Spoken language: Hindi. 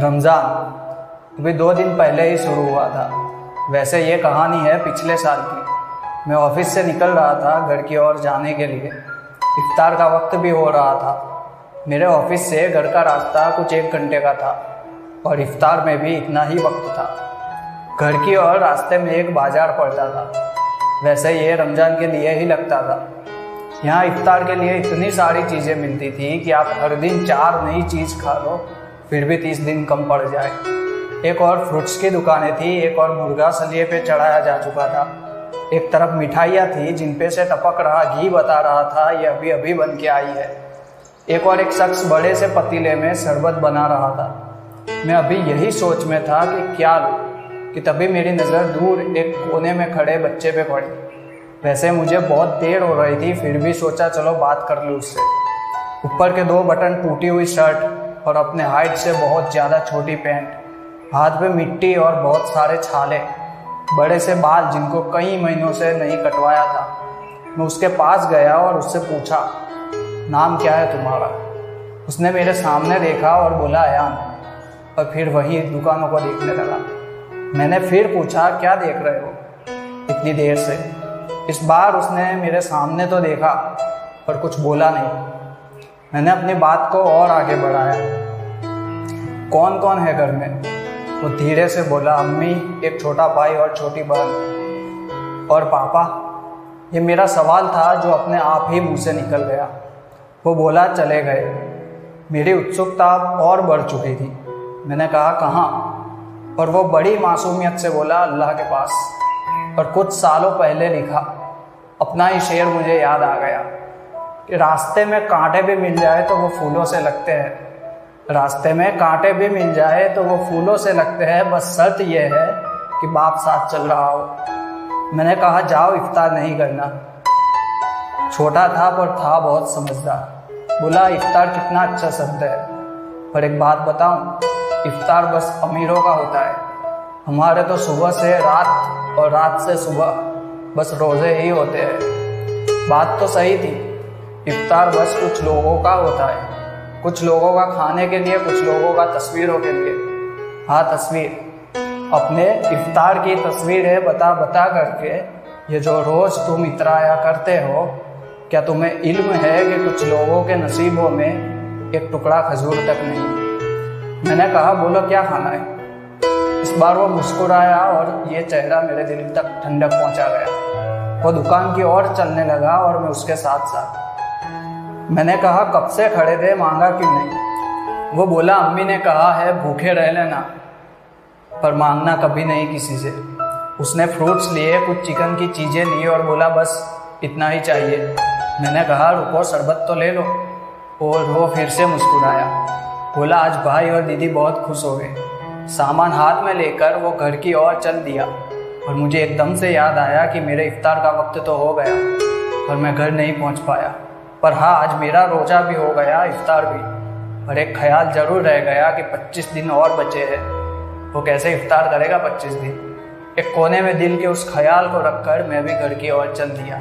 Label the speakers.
Speaker 1: रमज़ान, अभी दो दिन पहले ही शुरू हुआ था। वैसे ये कहानी है पिछले साल की। मैं ऑफ़िस से निकल रहा था घर की ओर जाने के लिए। इफ्तार का वक्त भी हो रहा था। मेरे ऑफ़िस से घर का रास्ता कुछ एक घंटे का था और इफ्तार में भी इतना ही वक्त था। घर की ओर रास्ते में एक बाज़ार पड़ता था। वैसे ये रमज़ान के लिए ही लगता था। यहाँ इफ्तार के लिए इतनी सारी चीज़ें मिलती थी कि आप हर दिन चार नई चीज़ खा लो। फिर भी तीस दिन कम पड़ जाए। एक और फ्रूट्स की दुकानें थी, एक और मुर्गा सलिए पे चढ़ाया जा चुका था। एक तरफ़ मिठाइयाँ थी, जिन पे से टपक रहा घी बता रहा था ये अभी अभी बन के आई है। एक और एक शख्स बड़े से पतीले में शरबत बना रहा था। मैं अभी यही सोच में था कि क्या लूँ, कि तभी मेरी नज़र दूर एक कोने में खड़े बच्चे पे पड़ी। वैसे मुझे बहुत देर हो रही थी, फिर भी सोचा चलो बात कर लूँ उससे। ऊपर के दो बटन टूटी हुई शर्ट और अपने हाइट से बहुत ज़्यादा छोटी पैंट, हाथ में मिट्टी और बहुत सारे छाले, बड़े से बाल जिनको कई महीनों से नहीं कटवाया था। मैं उसके पास गया और उससे पूछा, नाम क्या है तुम्हारा? उसने मेरे सामने देखा और बोला अयान और फिर वही दुकानों को देखने लगा। मैंने फिर पूछा, क्या देख रहे हो? इतनी देर से। इस बार उसने मेरे सामने तो देखा, पर कुछ बोला नहीं। मैंने अपनी बात को और आगे बढ़ाया। कौन कौन है घर में? वो धीरे से बोला, अम्मी, एक छोटा भाई और छोटी बहन। और पापा, ये मेरा सवाल था जो अपने आप ही मुँह से निकल गया। वो बोला, चले गए। मेरी उत्सुकता और बढ़ चुकी थी। मैंने कहा, कहाँ? और वो बड़ी मासूमियत से बोला, अल्लाह के पास। और कुछ सालों पहले लिखा। अपना ही शेर मुझे याद आ गया। कि रास्ते में कांटे भी मिल जाए तो वो फूलों से लगते हैं। रास्ते में कांटे भी मिल जाए तो वो फूलों से लगते हैं। बस शर्त यह है कि बाप साथ चल रहा हो। मैंने कहा, जाओ, इफ्तार नहीं करना। छोटा था, पर था बहुत समझदार। बोला, इफ्तार कितना अच्छा शब्द है। पर एक बात बताऊँ, इफ्तार बस अमीरों का होता है। हमारे तो सुबह से रात और रात से सुबह बस रोज़े ही होते हैं। बात तो सही थी इफ्तार बस कुछ लोगों का होता है। कुछ लोगों का खाने के लिए, कुछ लोगों का तस्वीरों के लिए। हाँ तस्वीर। अपने इफ्तार की तस्वीरें बता बता करके ये जो रोज़ तुम इतराया करते हो, क्या तुम्हें इल्म है कि कुछ लोगों के नसीबों में एक टुकड़ा खजूर तक नहीं? मैंने कहा, बोलो, क्या खाना है? इस बार वो मुस्कुराया और ये चेहरा मेरे दिल तक ठंडक पहुँचा गया। वो दुकान की ओर चलने लगा और मैं उसके साथ साथ मैंने कहा, कब से खड़े थे? मांगा क्यों नहीं? वो बोला, अम्मी ने कहा है, भूखे रह लेना, पर मांगना कभी नहीं किसी से. उसने फ्रूट्स लिए, कुछ चिकन की चीज़ें ली और बोला, बस, इतना ही चाहिए। मैंने कहा, रुको, शरबत तो ले लो। और वो फिर से मुस्कुराया। बोला, आज भाई और दीदी बहुत खुश हो गए। सामान हाथ में लेकर वो घर की ओर चल दिया। और मुझे एकदम से याद आया कि मेरे इफ्तार का वक्त तो हो गया और मैं घर नहीं पहुँच पाया। पर हाँ आज मेरा रोज़ा भी हो गया, इफ्तार भी। पर एक ख्याल ज़रूर रह गया कि 25 दिन और बचे हैं। वो कैसे इफ्तार करेगा 25 दिन? एक कोने में दिल के उस ख्याल को रखकर मैं भी घर की ओर चल दिया।